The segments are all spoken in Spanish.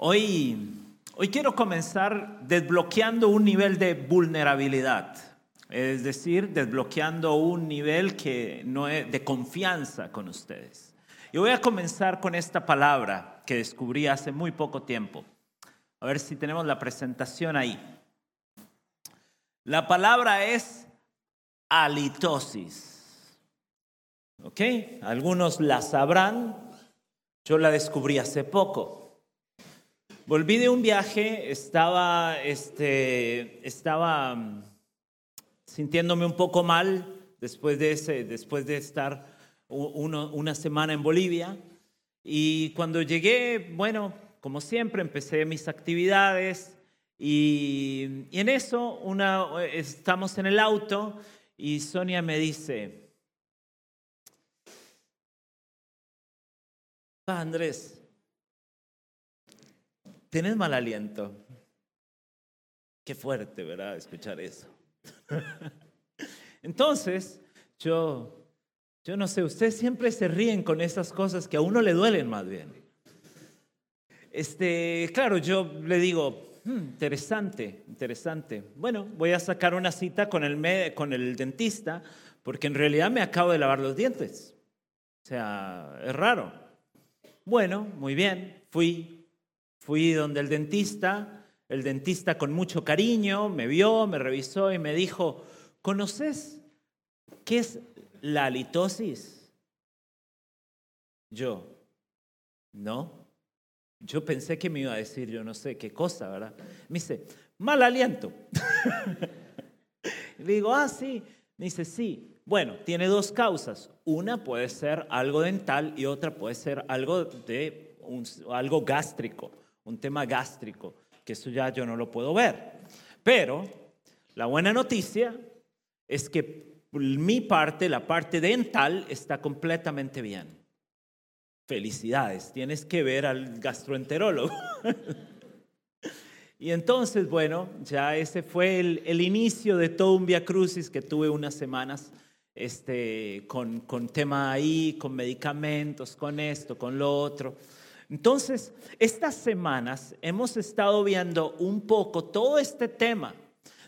Hoy, hoy quiero comenzar desbloqueando un nivel de vulnerabilidad, es decir, desbloqueando un nivel que no es de confianza con ustedes. Y voy a comenzar con esta palabra que descubrí hace muy poco tiempo. A ver si tenemos la presentación ahí. La palabra es halitosis. ¿Ok? Algunos la sabrán. Yo la descubrí hace poco. Volví de un viaje, estaba, este, estaba mm, sintiéndome un poco mal después de, ese, después de estar una semana en Bolivia. Y cuando llegué, bueno, como siempre, empecé mis actividades y, y en eso una, estamos en el auto y Sonia me dice, Andrés, tienes mal aliento. Qué fuerte, ¿verdad? Escuchar eso. Entonces, yo, yo no sé, ustedes siempre se ríen con esas cosas que a uno le duelen más bien. Este, claro, yo le digo, hmm, interesante, interesante. Bueno, voy a sacar una cita con el, con el dentista porque en realidad me acabo de lavar los dientes. O sea, es raro. Bueno, muy bien, fui, fui donde el dentista, el dentista con mucho cariño me vio, me revisó y me dijo, ¿conoces qué es la halitosis? Yo, no. Yo pensé que me iba a decir yo no sé qué cosa, ¿verdad? Me dice, mal aliento. Le digo, ah, sí. Me dice, sí. Bueno, tiene dos causas. Una puede ser algo dental y otra puede ser algo de algo gástrico, un tema gástrico, que eso ya yo no lo puedo ver. Pero la buena noticia es que mi parte, la parte dental, está completamente bien. Felicidades, tienes que ver al gastroenterólogo. y entonces, bueno, ya ese fue el, el inicio de todo un via crucis que tuve unas semanas este, con, con tema ahí, con medicamentos, con esto, con lo otro. Entonces, estas semanas hemos estado viendo un poco todo este tema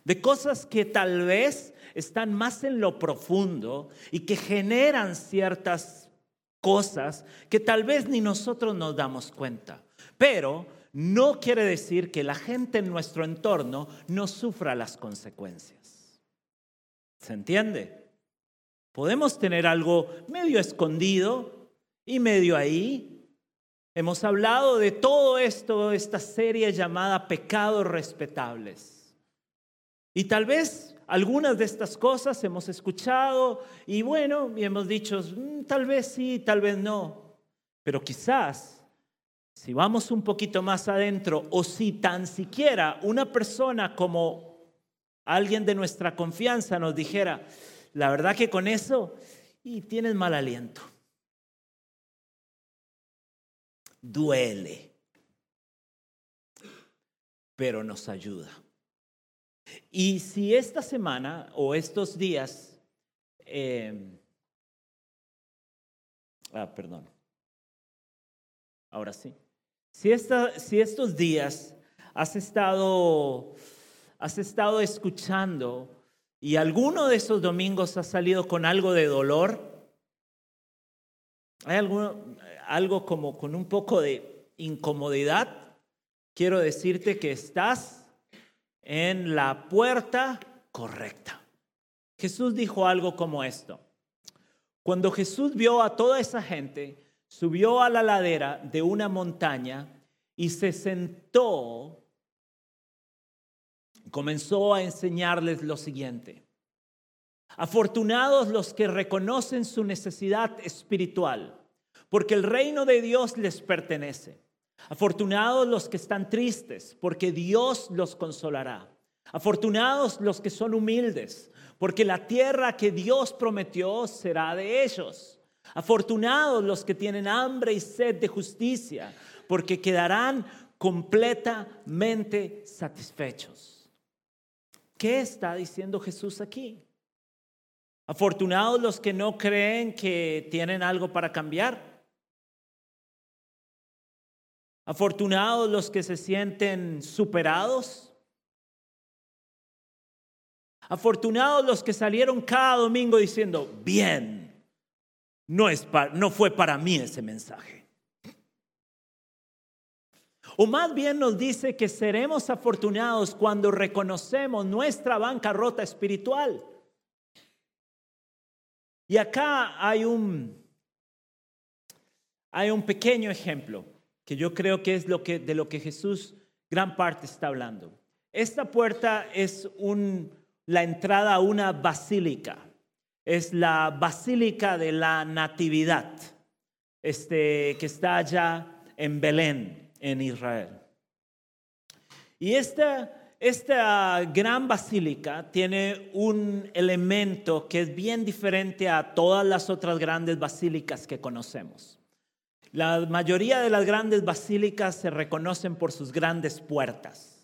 de cosas que tal vez están más en lo profundo y que generan ciertas cosas que tal vez ni nosotros nos damos cuenta. Pero no quiere decir que la gente en nuestro entorno no sufra las consecuencias. ¿Se entiende? Podemos tener algo medio escondido y medio ahí. Hemos hablado de todo esto, esta serie llamada Pecados Respetables. Y tal vez algunas de estas cosas hemos escuchado y bueno, y hemos dicho, mm, tal vez sí, tal vez no. Pero quizás, si vamos un poquito más adentro o si tan siquiera una persona como alguien de nuestra confianza nos dijera, la verdad que con eso y tienes mal aliento. Duele, pero nos ayuda. Y si esta semana o estos días, em, ah, perdón, ahora sí, si, esta, si estos días has estado, has estado escuchando y alguno de esos domingos ha salido con algo de dolor, hay algo como con un poco de incomodidad, quiero decirte que estás en la puerta correcta. Jesús dijo algo como esto. Cuando Jesús vio a toda esa gente, subió a la ladera de una montaña y se sentó comenzó a enseñarles lo siguiente. Afortunados los que reconocen su necesidad espiritual, porque el reino de Dios les pertenece. Afortunados los que están tristes, porque Dios los consolará. Afortunados los que son humildes, porque la tierra que Dios prometió será de ellos. Afortunados los que tienen hambre y sed de justicia, porque quedarán completamente satisfechos. ¿Qué está diciendo Jesús aquí? Afortunados los que no creen que tienen algo para cambiar. Afortunados los que se sienten superados. Afortunados los que salieron cada domingo diciendo, bien, no, es no fue para mí ese mensaje. O más bien nos dice que seremos afortunados cuando reconocemos nuestra bancarrota espiritual. Y acá hay un, hay un pequeño ejemplo que yo creo que es lo que, de lo que Jesús gran parte está hablando. Esta puerta es la entrada a una basílica. Es la basílica de la Natividad, este, que está allá en Belén, en Israel. Y esta, esta gran basílica tiene un elemento que es bien diferente a todas las otras grandes basílicas que conocemos. La mayoría de las grandes basílicas se reconocen por sus grandes puertas.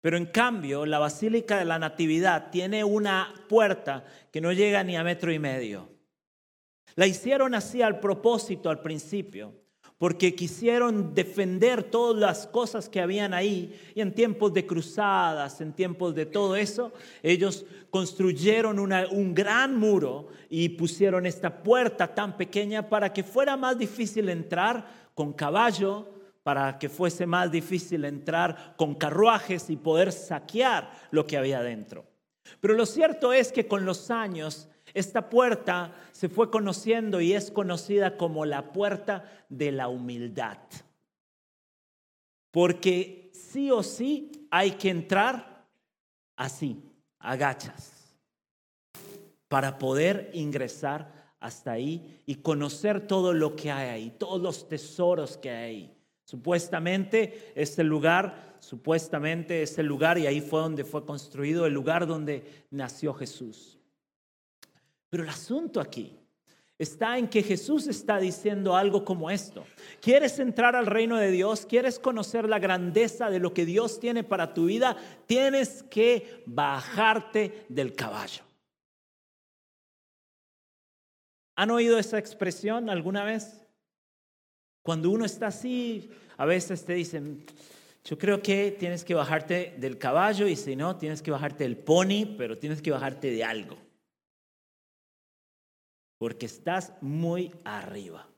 Pero en cambio, la Basílica de la Natividad tiene una puerta que no llega ni a metro y medio. La hicieron así al propósito al principio, porque quisieron defender todas las cosas que habían ahí y en tiempos de cruzadas, en tiempos de todo eso, ellos construyeron un gran muro y pusieron esta puerta tan pequeña para que fuera más difícil entrar con caballo, para que fuese más difícil entrar con carruajes y poder saquear lo que había dentro. Pero lo cierto es que con los años esta puerta se fue conociendo y es conocida como la puerta de la humildad. Porque sí o sí hay que entrar así, agachas, para poder ingresar hasta ahí y conocer todo lo que hay ahí, todos los tesoros que hay ahí. Supuestamente este lugar, supuestamente este lugar, y ahí fue donde fue construido el lugar donde nació Jesús. Pero el asunto aquí está en que Jesús está diciendo algo como esto. ¿Quieres entrar al reino de Dios? ¿Quieres conocer la grandeza de lo que Dios tiene para tu vida? Tienes que bajarte del caballo. ¿Han oído esa expresión alguna vez? Cuando uno está así, a veces te dicen, yo creo que tienes que bajarte del caballo y si no, tienes que bajarte del pony, pero tienes que bajarte de algo porque estás muy arriba.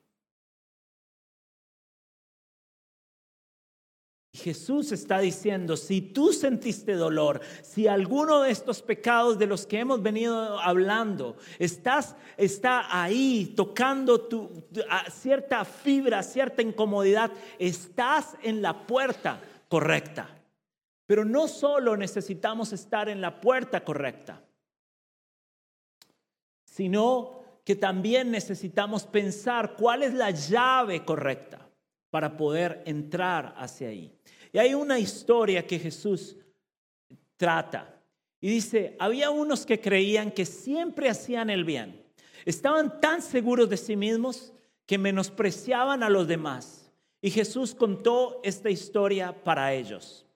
Jesús está diciendo, si tú sentiste dolor, si alguno de estos pecados de los que hemos venido hablando, estás, está ahí tocando tu, cierta fibra, cierta incomodidad, estás en la puerta correcta. Pero no solo necesitamos estar en la puerta correcta, sino que también necesitamos pensar cuál es la llave correcta para poder entrar hacia ahí. Y hay una historia que Jesús trata. Y dice, había unos que creían que siempre hacían el bien. Estaban tan seguros de sí mismos que menospreciaban a los demás. Y Jesús contó esta historia para ellos.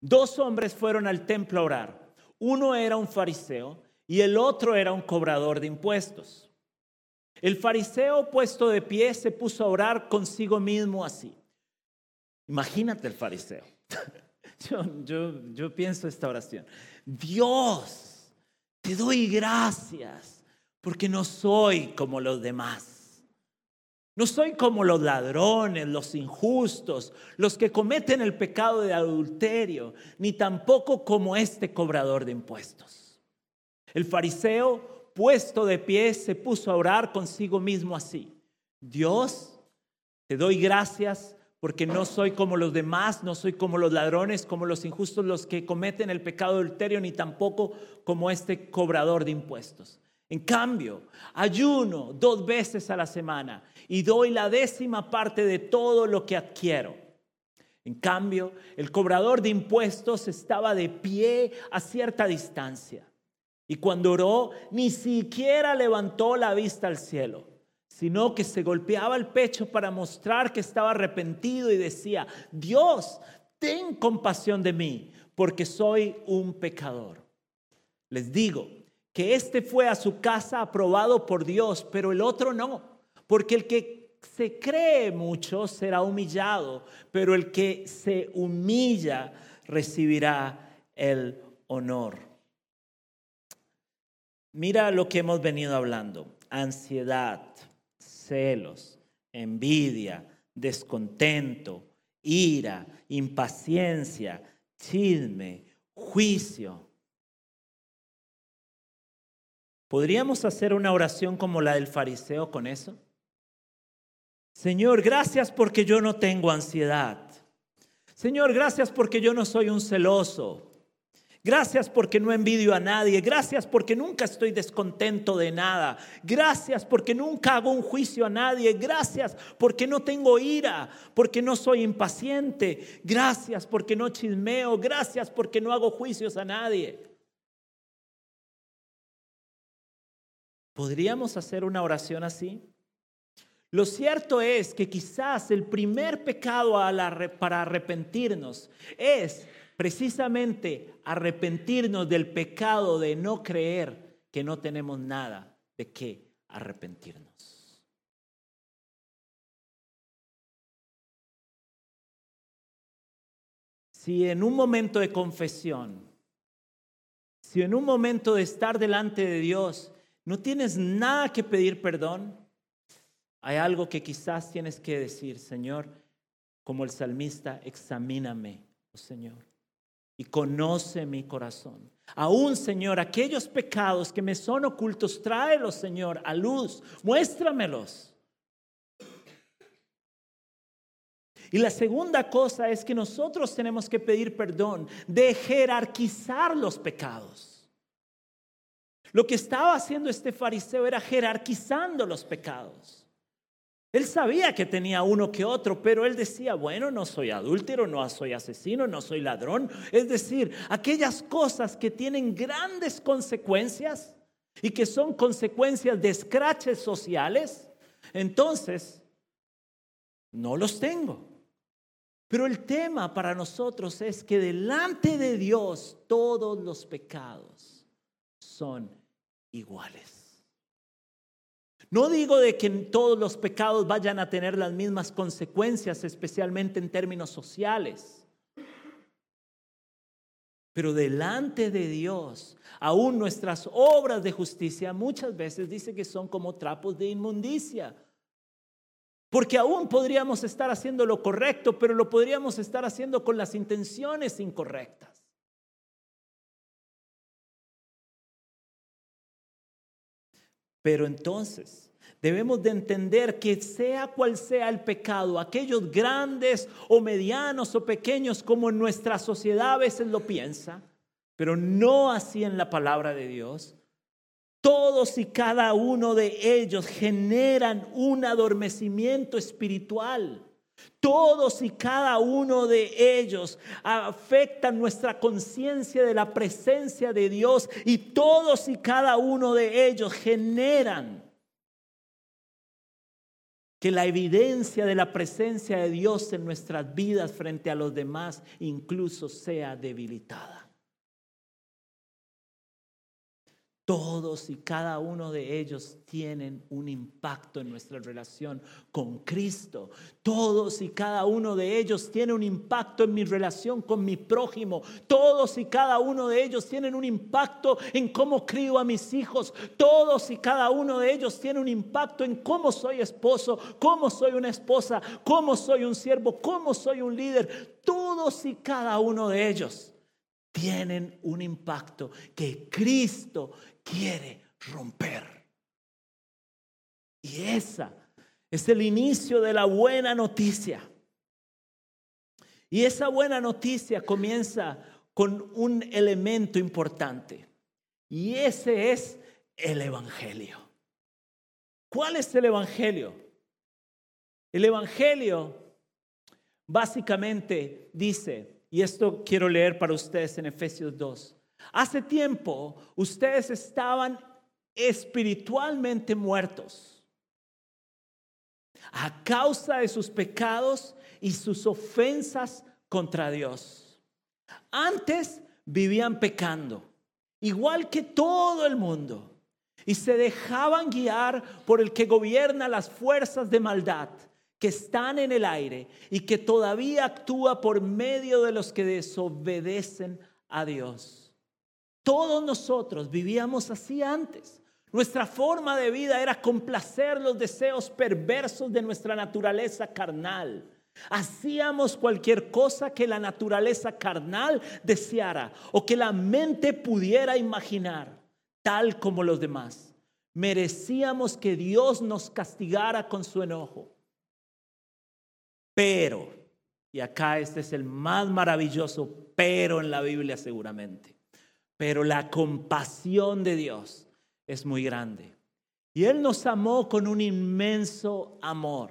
Dos hombres fueron al templo a orar. Uno era un fariseo y el otro era un cobrador de impuestos. El fariseo puesto de pie se puso a orar consigo mismo así. Imagínate el fariseo. Yo, yo, pienso esta oración. Dios, te doy gracias porque no soy como los demás. No soy como los ladrones, los injustos, los que cometen el pecado de adulterio, ni tampoco como este cobrador de impuestos. El fariseo, puesto de pie, se puso a orar consigo mismo así. Dios, te doy gracias porque no soy como los demás, no soy como los ladrones, como los injustos, los que cometen el pecado adulterio, ni tampoco como este cobrador de impuestos. En cambio, ayuno dos veces a la semana y doy la décima parte de todo lo que adquiero. En cambio, el cobrador de impuestos estaba de pie a cierta distancia y cuando oró, ni siquiera levantó la vista al cielo, sino que se golpeaba el pecho para mostrar que estaba arrepentido y decía, Dios, ten compasión de mí, porque soy un pecador. Les digo que este fue a su casa aprobado por Dios, pero el otro no, porque el que se cree mucho será humillado, pero el que se humilla recibirá el honor. Mira lo que hemos venido hablando. Ansiedad, celos, envidia, descontento, ira, impaciencia, chisme, juicio. ¿Podríamos hacer una oración como la del fariseo con eso? Señor, gracias porque yo no tengo ansiedad. Señor, gracias porque yo no soy un celoso. Gracias porque no envidio a nadie. Gracias porque nunca estoy descontento de nada. Gracias porque nunca hago un juicio a nadie. Gracias porque no tengo ira, porque no soy impaciente. Gracias porque no chismeo. Gracias porque no hago juicios a nadie. ¿Podríamos hacer una oración así? Lo cierto es que quizás el primer pecado para arrepentirnos es precisamente arrepentirnos del pecado de no creer que no tenemos nada de qué arrepentirnos. Si en un momento de confesión, si en un momento de estar delante de Dios no tienes nada que pedir perdón, hay algo que quizás tienes que decir, Señor, como el salmista, examíname, oh Señor, y conoce mi corazón. Aún, Señor, aquellos pecados que me son ocultos, tráelos, Señor, a luz, muéstramelos. Y la segunda cosa es que nosotros tenemos que pedir perdón de jerarquizar los pecados. Lo que estaba haciendo este fariseo era jerarquizando los pecados. Él sabía que tenía uno que otro, pero él decía, bueno, no soy adúltero, no soy asesino, no soy ladrón. Es decir, aquellas cosas que tienen grandes consecuencias y que son consecuencias de escraches sociales, entonces no los tengo. Pero el tema para nosotros es que delante de Dios todos los pecados son iguales. No digo de que todos los pecados vayan a tener las mismas consecuencias, especialmente en términos sociales. Pero delante de Dios, aún nuestras obras de justicia muchas veces dice que son como trapos de inmundicia. Porque aún podríamos estar haciendo lo correcto, pero lo podríamos estar haciendo con las intenciones incorrectas. Pero entonces debemos de entender que sea cual sea el pecado, aquellos grandes o medianos o pequeños como nuestra sociedad a veces lo piensa, pero no así en la palabra de Dios, todos y cada uno de ellos generan un adormecimiento espiritual. Todos y cada uno de ellos afectan nuestra conciencia de la presencia de Dios y todos y cada uno de ellos generan que la evidencia de la presencia de Dios en nuestras vidas frente a los demás incluso sea debilitada. Todos y cada uno de ellos tienen un impacto en nuestra relación con Cristo. Todos y cada uno de ellos tienen un impacto en mi relación con mi prójimo. Todos y cada uno de ellos tienen un impacto en cómo crío a mis hijos. Todos y cada uno de ellos tienen un impacto en cómo soy esposo, cómo soy una esposa, cómo soy un siervo, cómo soy un líder. Todos y cada uno de ellos tienen un impacto que Cristo quiere romper. Y esa es el inicio de la buena noticia. Y esa buena noticia comienza con un elemento importante. Y ese es el Evangelio. ¿Cuál es el Evangelio? El Evangelio básicamente dice, y esto quiero leer para ustedes en Efesios 2, Hace tiempo ustedes estaban espiritualmente muertos a causa de sus pecados y sus ofensas contra Dios. Antes vivían pecando, igual que todo el mundo. y se dejaban guiar por el que gobierna las fuerzas de maldad que están en el aire y que todavía actúa por medio de los que desobedecen a Dios. Todos nosotros vivíamos así antes. Nuestra forma de vida era complacer los deseos perversos de nuestra naturaleza carnal. Hacíamos cualquier cosa que la naturaleza carnal deseara o que la mente pudiera imaginar, tal como los demás. Merecíamos que Dios nos castigara con su enojo. Pero, y acá este es el más maravilloso pero en la Biblia seguramente, pero la compasión de Dios es muy grande. Y Él nos amó con un inmenso amor.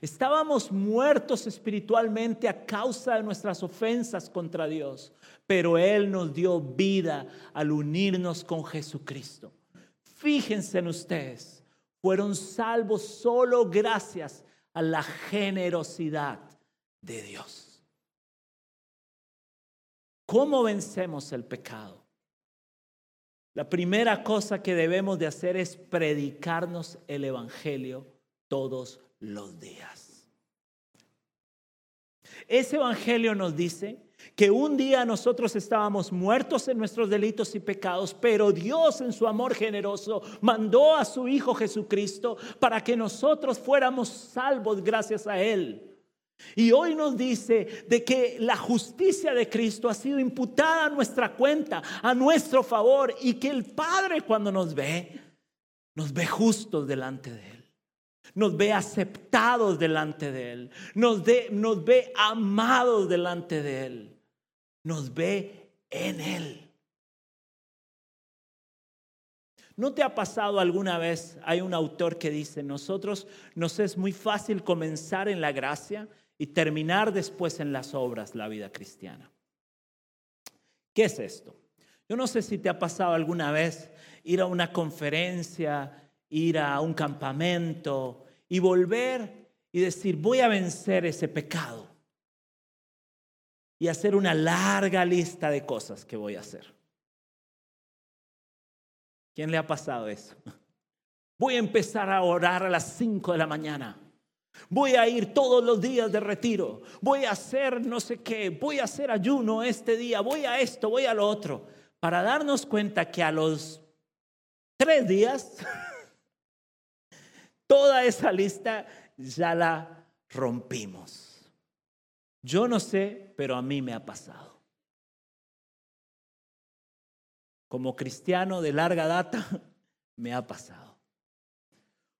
Estábamos muertos espiritualmente a causa de nuestras ofensas contra Dios, pero Él nos dio vida al unirnos con Jesucristo. Fíjense en ustedes, fueron salvos solo gracias a la generosidad de Dios. ¿Cómo vencemos el pecado? La primera cosa que debemos de hacer es predicarnos el Evangelio todos los días. Ese Evangelio nos dice que un día nosotros estábamos muertos en nuestros delitos y pecados, pero Dios en su amor generoso mandó a su Hijo Jesucristo para que nosotros fuéramos salvos gracias a Él. Y hoy nos dice de que la justicia de Cristo ha sido imputada a nuestra cuenta, a nuestro favor, y que el Padre cuando nos ve, nos ve justos delante de Él. Nos ve aceptados delante de Él. Nos, ve amados delante de Él nos ve en Él. ¿No te ha pasado alguna vez? Hay un autor que dice, nosotros nos es muy fácil comenzar en la gracia y terminar después en las obras la vida cristiana. ¿Qué es esto? Yo no sé si te ha pasado alguna vez ir a una conferencia, ir a un campamento y volver y decir, voy a vencer ese pecado y hacer una larga lista de cosas que voy a hacer. ¿Quién le ha pasado eso? Voy a empezar a orar a las 5 de la mañana. Voy a ir todos los días de retiro. Voy a hacer no sé qué. Voy a hacer ayuno este día. Voy a esto, voy a lo otro. Para darnos cuenta que a los tres días, toda esa lista ya la rompimos. Yo no sé, pero a mí me ha pasado. Como cristiano de larga data, me ha pasado.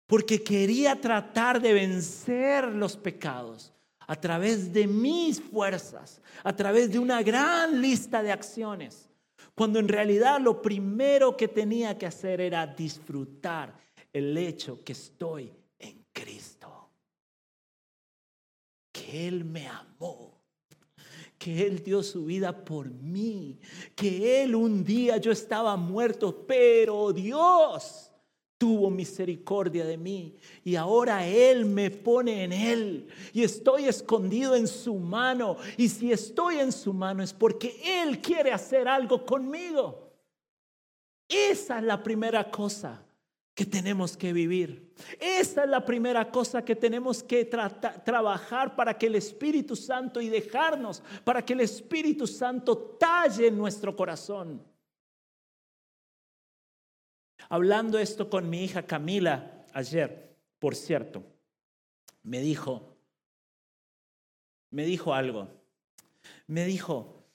Porque quería tratar de vencer los pecados a través de mis fuerzas, a través de una gran lista de acciones, cuando en realidad lo primero que tenía que hacer era disfrutar el hecho que estoy en Cristo. Que Él me amó, que Él dio su vida por mí, que Él un día yo estaba muerto, pero Dios tuvo misericordia de mí y ahora Él me pone en Él y estoy escondido en su mano y si estoy en su mano es porque Él quiere hacer algo conmigo. Esa es la primera cosa que tenemos que vivir. Esa es la primera cosa que tenemos que trabajar para que el Espíritu Santo y dejarnos, para que el Espíritu Santo talle en nuestro corazón. Hablando esto con mi hija Camila ayer, por cierto, me dijo, me dijo algo. Me dijo,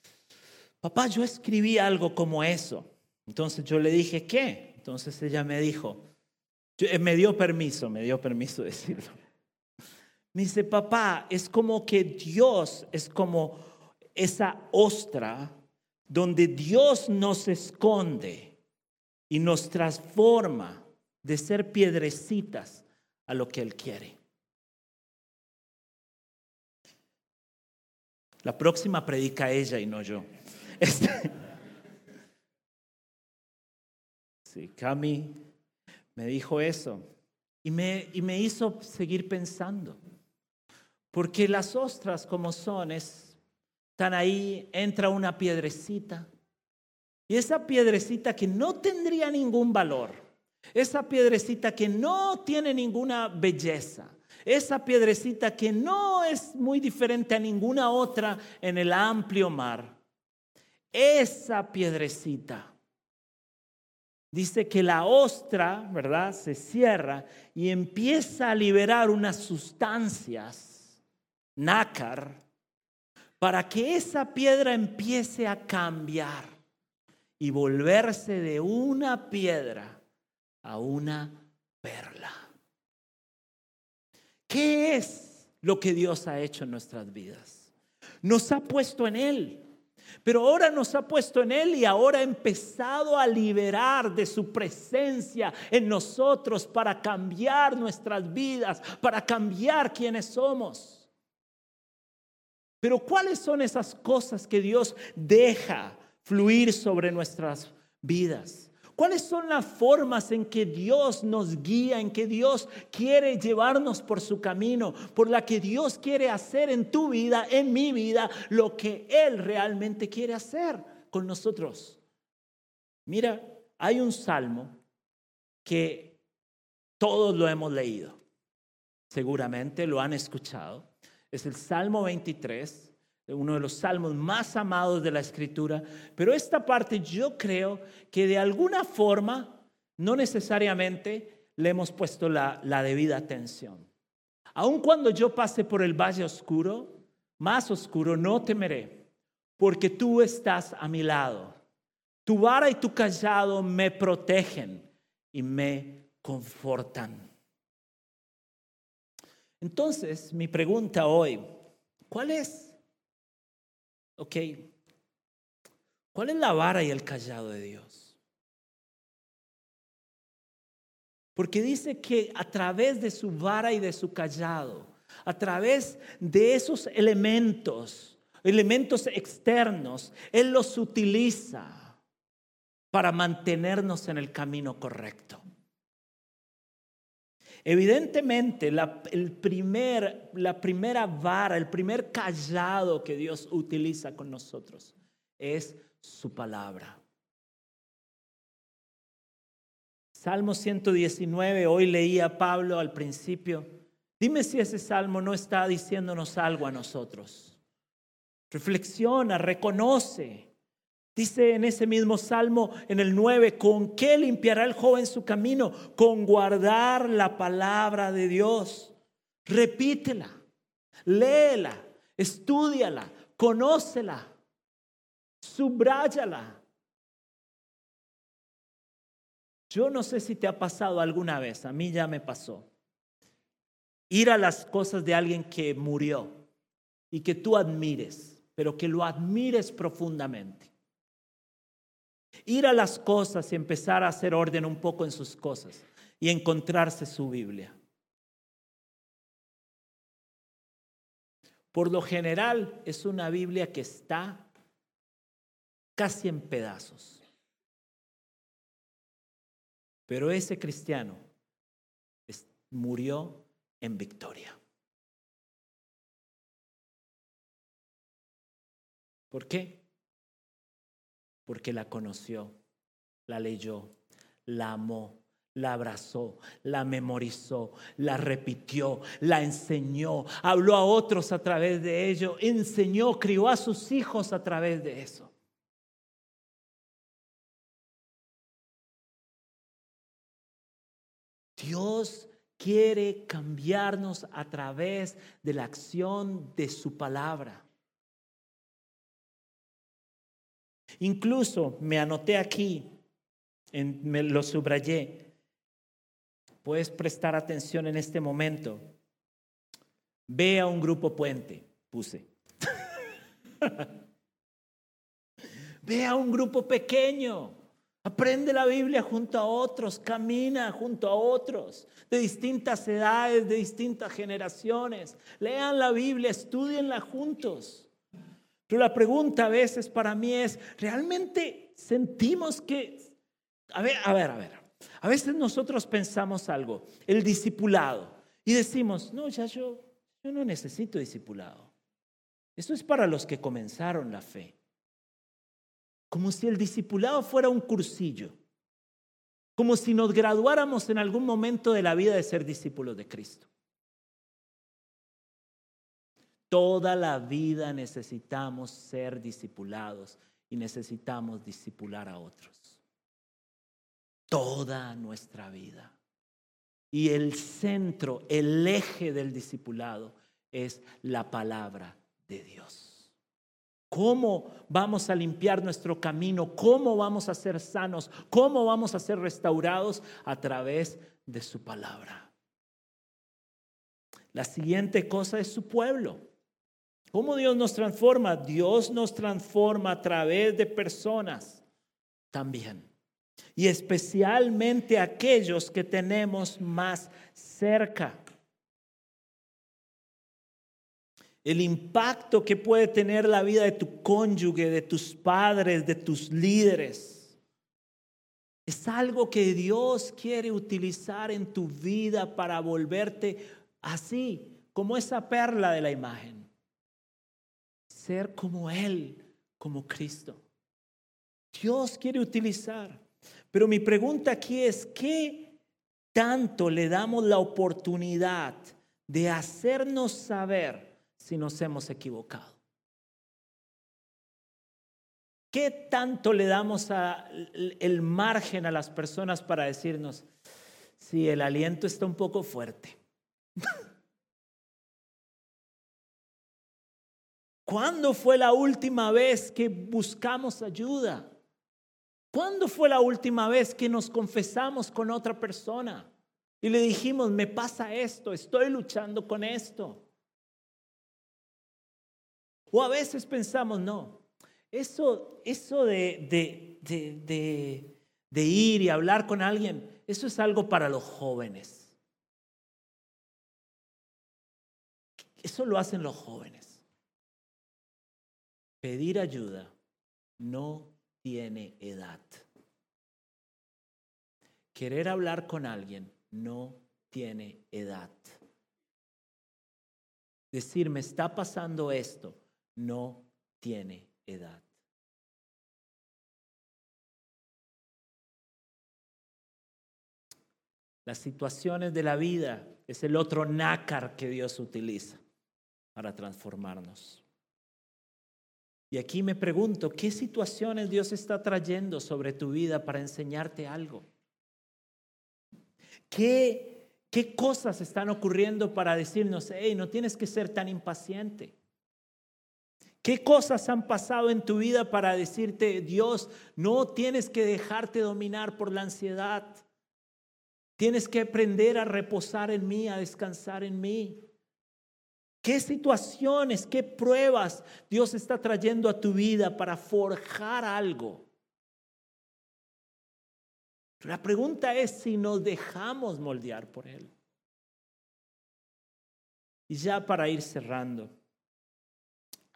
papá, yo escribí algo como eso. Entonces yo le dije, ¿qué? Entonces ella me dijo, eh, me dio permiso, me dio permiso decirlo. Me dice, papá, es como que Dios es como esa ostra donde Dios nos esconde y nos transforma de ser piedrecitas a lo que Él quiere. La próxima predica ella y no yo. Este... Sí, Cami me dijo eso y me, y me hizo seguir pensando. Porque las ostras como son, están ahí, entra una piedrecita. Y esa piedrecita que no tendría ningún valor, Esa piedrecita que no tiene ninguna belleza. Esa piedrecita que no es muy diferente a ninguna otra en el amplio mar. Esa piedrecita. Dice que la ostra, ¿verdad? Se cierra y empieza a liberar unas sustancias, nácar, para que esa piedra empiece a cambiar y volverse de una piedra a una perla. ¿Qué es lo que Dios ha hecho en nuestras vidas? Nos ha puesto en Él. Pero ahora nos ha puesto en Él y ahora ha empezado a liberar de su presencia en nosotros para cambiar nuestras vidas, para cambiar quienes somos. Pero ¿cuáles son esas cosas que Dios deja fluir sobre nuestras vidas? ¿Cuáles son las formas en que Dios nos guía, en que Dios quiere llevarnos por su camino, por la que Dios quiere hacer en tu vida, en mi vida, lo que Él realmente quiere hacer con nosotros? Mira, hay un salmo que todos lo hemos leído, seguramente lo han escuchado, es el Salmo 23, uno de los salmos más amados de la escritura, pero esta parte yo creo que de alguna forma, no necesariamente le hemos puesto la, la debida atención. Aun cuando yo pase por el valle oscuro, más oscuro, no temeré, porque tú estás a mi lado. Tu vara y tu callado me protegen y me confortan. Entonces, mi pregunta hoy, ¿cuál es? Ok, ¿cuál es la vara y el callado de Dios? Porque dice que a través de su vara y de su callado, a través de esos elementos, elementos externos, Él los utiliza para mantenernos en el camino correcto. Evidentemente, la, el primer, la primera vara, el primer callado que Dios utiliza con nosotros es su palabra. Salmo 119, hoy leía Pablo al principio. Dime si ese salmo no está diciéndonos algo a nosotros. Reflexiona, reconoce Dice en ese mismo salmo, en el 9, ¿con qué limpiará el joven su camino? Con guardar la palabra de Dios. Repítela, léela, estudiala, conócela, subráyala. Yo no sé si te ha pasado alguna vez, a mí ya me pasó. Ir a las cosas de alguien que murió y que tú admires, pero que lo admires profundamente ir a las cosas y empezar a hacer orden un poco en sus cosas y encontrarse su Biblia. Por lo general es una Biblia que está casi en pedazos. Pero ese cristiano murió en victoria. ¿Por qué? Porque la conoció, la leyó, la amó, la abrazó, la memorizó, la repitió, la enseñó, habló a otros a través de ello, enseñó, crió a sus hijos a través de eso. Dios quiere cambiarnos a través de la acción de su palabra. Incluso me anoté aquí, me lo subrayé. Puedes prestar atención en este momento. Ve a un grupo puente, puse. Ve a un grupo pequeño. Aprende la Biblia junto a otros, camina junto a otros de distintas edades, de distintas generaciones. Lean la Biblia, estudienla juntos. Pero la pregunta a veces para mí es, ¿realmente sentimos que... A ver, a ver, a ver. A veces nosotros pensamos algo, el discipulado, y decimos, no, ya yo, yo no necesito discipulado. Esto es para los que comenzaron la fe. Como si el discipulado fuera un cursillo. como si nos graduáramos en algún momento de la vida de ser discípulos de Cristo. Toda la vida necesitamos ser discipulados y necesitamos discipular a otros. Toda nuestra vida. Y el centro, el eje del discipulado es la palabra de Dios. ¿Cómo vamos a limpiar nuestro camino? ¿Cómo vamos a ser sanos? ¿Cómo vamos a ser restaurados? A través de su palabra. La siguiente cosa es su pueblo. ¿Cómo Dios nos transforma? Dios nos transforma a través de personas también. Y especialmente aquellos que tenemos más cerca. El impacto que puede tener la vida de tu cónyuge, de tus padres, de tus líderes. Es algo que Dios quiere utilizar en tu vida para volverte así, como esa perla de la imagen ser como Él, como Cristo. Dios quiere utilizar. Pero mi pregunta aquí es, ¿qué tanto le damos la oportunidad de hacernos saber si nos hemos equivocado? ¿Qué tanto le damos el margen a las personas para decirnos, si el aliento está un poco fuerte? ¿Cuándo fue la última vez que buscamos ayuda? ¿Cuándo fue la última vez que nos confesamos con otra persona y le dijimos, me pasa esto, estoy luchando con esto? O a veces pensamos, no, eso, eso de, de, de, de ir y hablar con alguien, eso es algo para los jóvenes. Eso lo hacen los jóvenes. Pedir ayuda no tiene edad. Querer hablar con alguien no tiene edad. Decir, me está pasando esto, no tiene edad. Las situaciones de la vida es el otro nácar que Dios utiliza para transformarnos. Y aquí me pregunto, ¿qué situaciones Dios está trayendo sobre tu vida para enseñarte algo? ¿Qué, qué cosas están ocurriendo para decirnos, hey, no tienes que ser tan impaciente? ¿Qué cosas han pasado en tu vida para decirte, Dios, no tienes que dejarte dominar por la ansiedad? Tienes que aprender a reposar en mí, a descansar en mí. ¿Qué situaciones, qué pruebas Dios está trayendo a tu vida para forjar algo? La pregunta es si nos dejamos moldear por Él. Y ya para ir cerrando,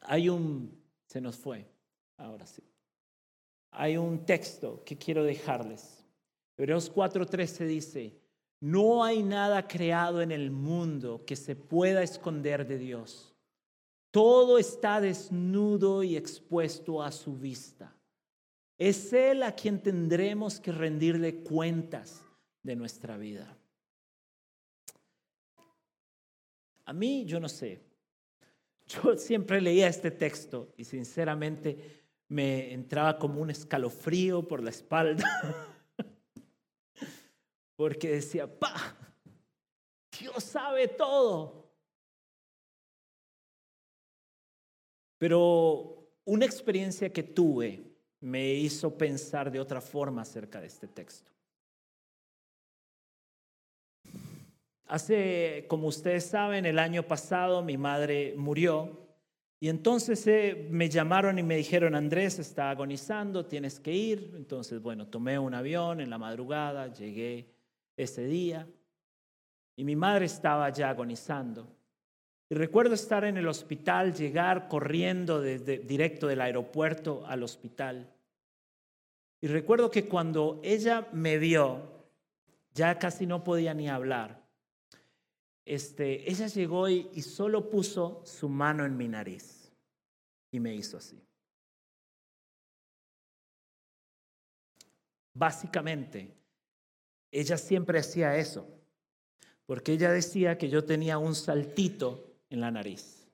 hay un, se nos fue, ahora sí, hay un texto que quiero dejarles. Hebreos 4:13 dice, no hay nada creado en el mundo que se pueda esconder de Dios. Todo está desnudo y expuesto a su vista. Es Él a quien tendremos que rendirle cuentas de nuestra vida. A mí, yo no sé. Yo siempre leía este texto y sinceramente me entraba como un escalofrío por la espalda. porque decía, pa, Dios sabe todo. Pero una experiencia que tuve me hizo pensar de otra forma acerca de este texto. Hace, como ustedes saben, el año pasado mi madre murió y entonces eh, me llamaron y me dijeron, Andrés está agonizando, tienes que ir. Entonces, bueno, tomé un avión en la madrugada, llegué ese día y mi madre estaba ya agonizando. Y recuerdo estar en el hospital, llegar corriendo desde, directo del aeropuerto al hospital. Y recuerdo que cuando ella me vio, ya casi no podía ni hablar. Este, ella llegó y, y solo puso su mano en mi nariz y me hizo así. Básicamente, ella siempre hacía eso, porque ella decía que yo tenía un saltito en la nariz.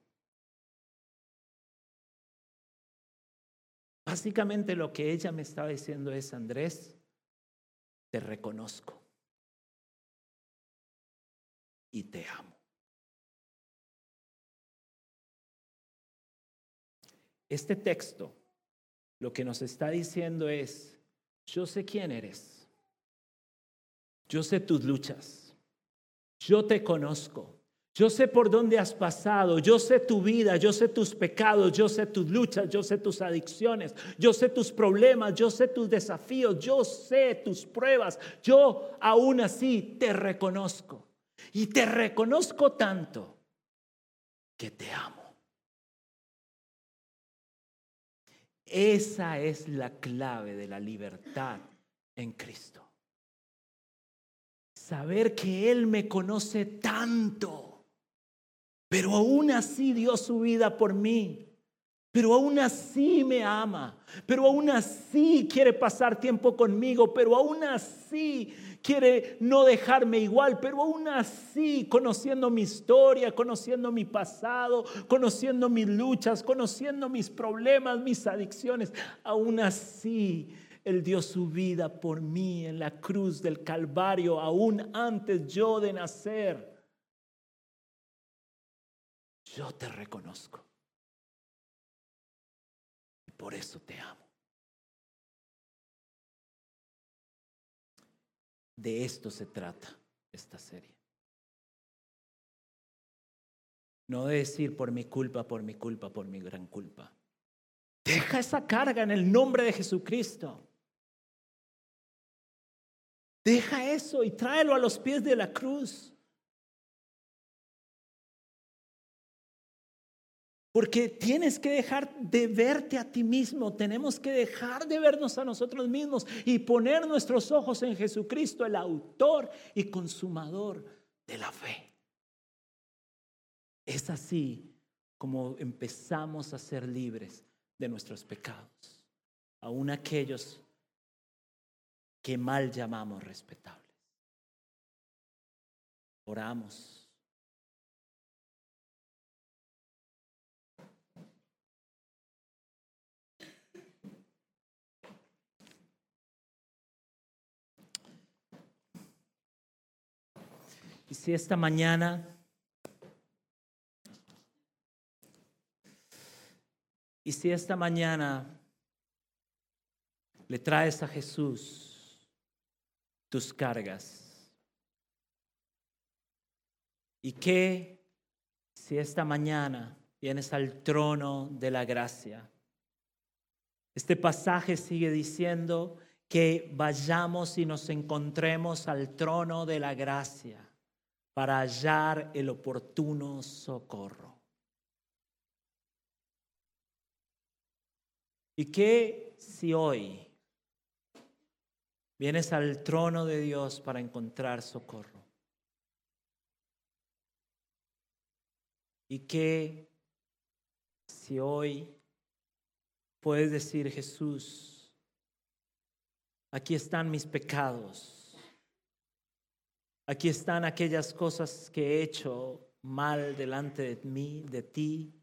Básicamente lo que ella me estaba diciendo es, Andrés, te reconozco y te amo. Este texto lo que nos está diciendo es, yo sé quién eres, yo sé tus luchas, yo te conozco, yo sé por dónde has pasado, yo sé tu vida, yo sé tus pecados, yo sé tus luchas, yo sé tus adicciones, yo sé tus problemas, yo sé tus desafíos, yo sé tus pruebas, yo aún así te reconozco. Y te reconozco tanto que te amo. Esa es la clave de la libertad en Cristo. Saber que Él me conoce tanto, pero aún así dio su vida por mí. Pero aún así me ama, pero aún así quiere pasar tiempo conmigo, pero aún así quiere no dejarme igual, pero aún así, conociendo mi historia, conociendo mi pasado, conociendo mis luchas, conociendo mis problemas, mis adicciones, aún así Él dio su vida por mí en la cruz del Calvario, aún antes yo de nacer. Yo te reconozco. Por eso te amo. De esto se trata esta serie. No de decir por mi culpa, por mi culpa, por mi gran culpa. Deja esa carga en el nombre de Jesucristo. Deja eso y tráelo a los pies de la cruz. Porque tienes que dejar de verte a ti mismo, tenemos que dejar de vernos a nosotros mismos y poner nuestros ojos en Jesucristo, el autor y consumador de la fe. Es así como empezamos a ser libres de nuestros pecados, aun aquellos que mal llamamos respetables. Oramos. Y si esta mañana y si esta mañana le traes a Jesús tus cargas y que si esta mañana vienes al trono de la gracia, este pasaje sigue diciendo que vayamos y nos encontremos al trono de la gracia para hallar el oportuno socorro. ¿Y qué si hoy vienes al trono de Dios para encontrar socorro? ¿Y qué si hoy puedes decir, Jesús, aquí están mis pecados? Aquí están aquellas cosas que he hecho mal delante de mí, de ti,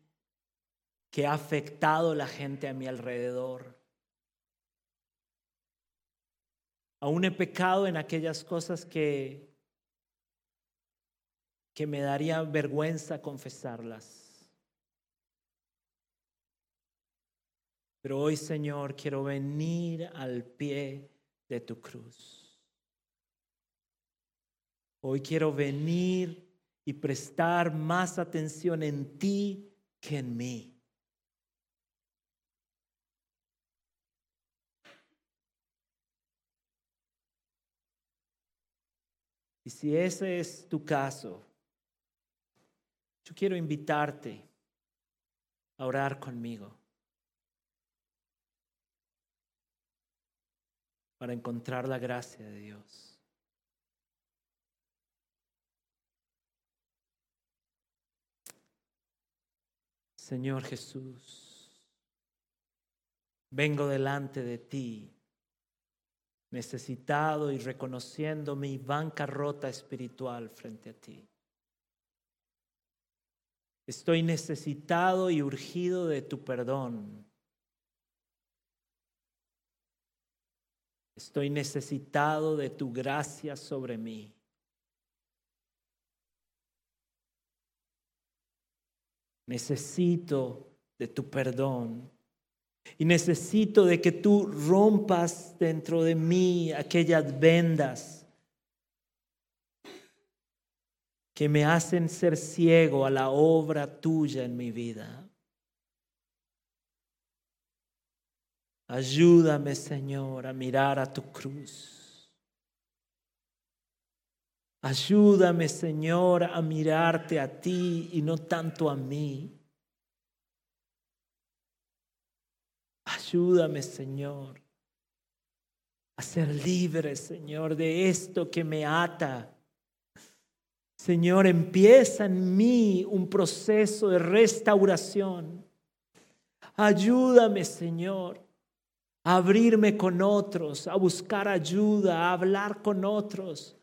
que ha afectado la gente a mi alrededor. Aún he pecado en aquellas cosas que, que me daría vergüenza confesarlas. Pero hoy, Señor, quiero venir al pie de tu cruz. Hoy quiero venir y prestar más atención en ti que en mí. Y si ese es tu caso, yo quiero invitarte a orar conmigo para encontrar la gracia de Dios. Señor Jesús, vengo delante de ti necesitado y reconociendo mi bancarrota espiritual frente a ti. Estoy necesitado y urgido de tu perdón. Estoy necesitado de tu gracia sobre mí. Necesito de tu perdón y necesito de que tú rompas dentro de mí aquellas vendas que me hacen ser ciego a la obra tuya en mi vida. Ayúdame, Señor, a mirar a tu cruz. Ayúdame, Señor, a mirarte a ti y no tanto a mí. Ayúdame, Señor, a ser libre, Señor, de esto que me ata. Señor, empieza en mí un proceso de restauración. Ayúdame, Señor, a abrirme con otros, a buscar ayuda, a hablar con otros,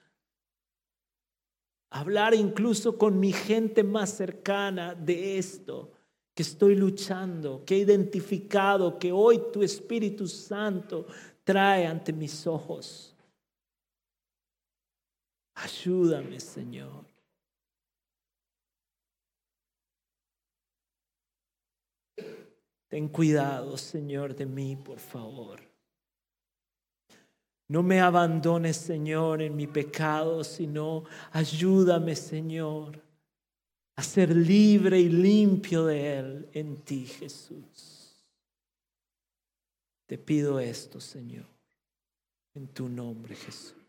a hablar incluso con mi gente más cercana de esto que estoy luchando, que he identificado, que hoy tu Espíritu Santo trae ante mis ojos. Ayúdame, Señor. Ten cuidado, Señor, de mí, por favor. No me abandones, Señor, en mi pecado, sino ayúdame, Señor a ser libre y limpio de Él en ti, Jesús. Te pido esto, Señor, en tu nombre, Jesús.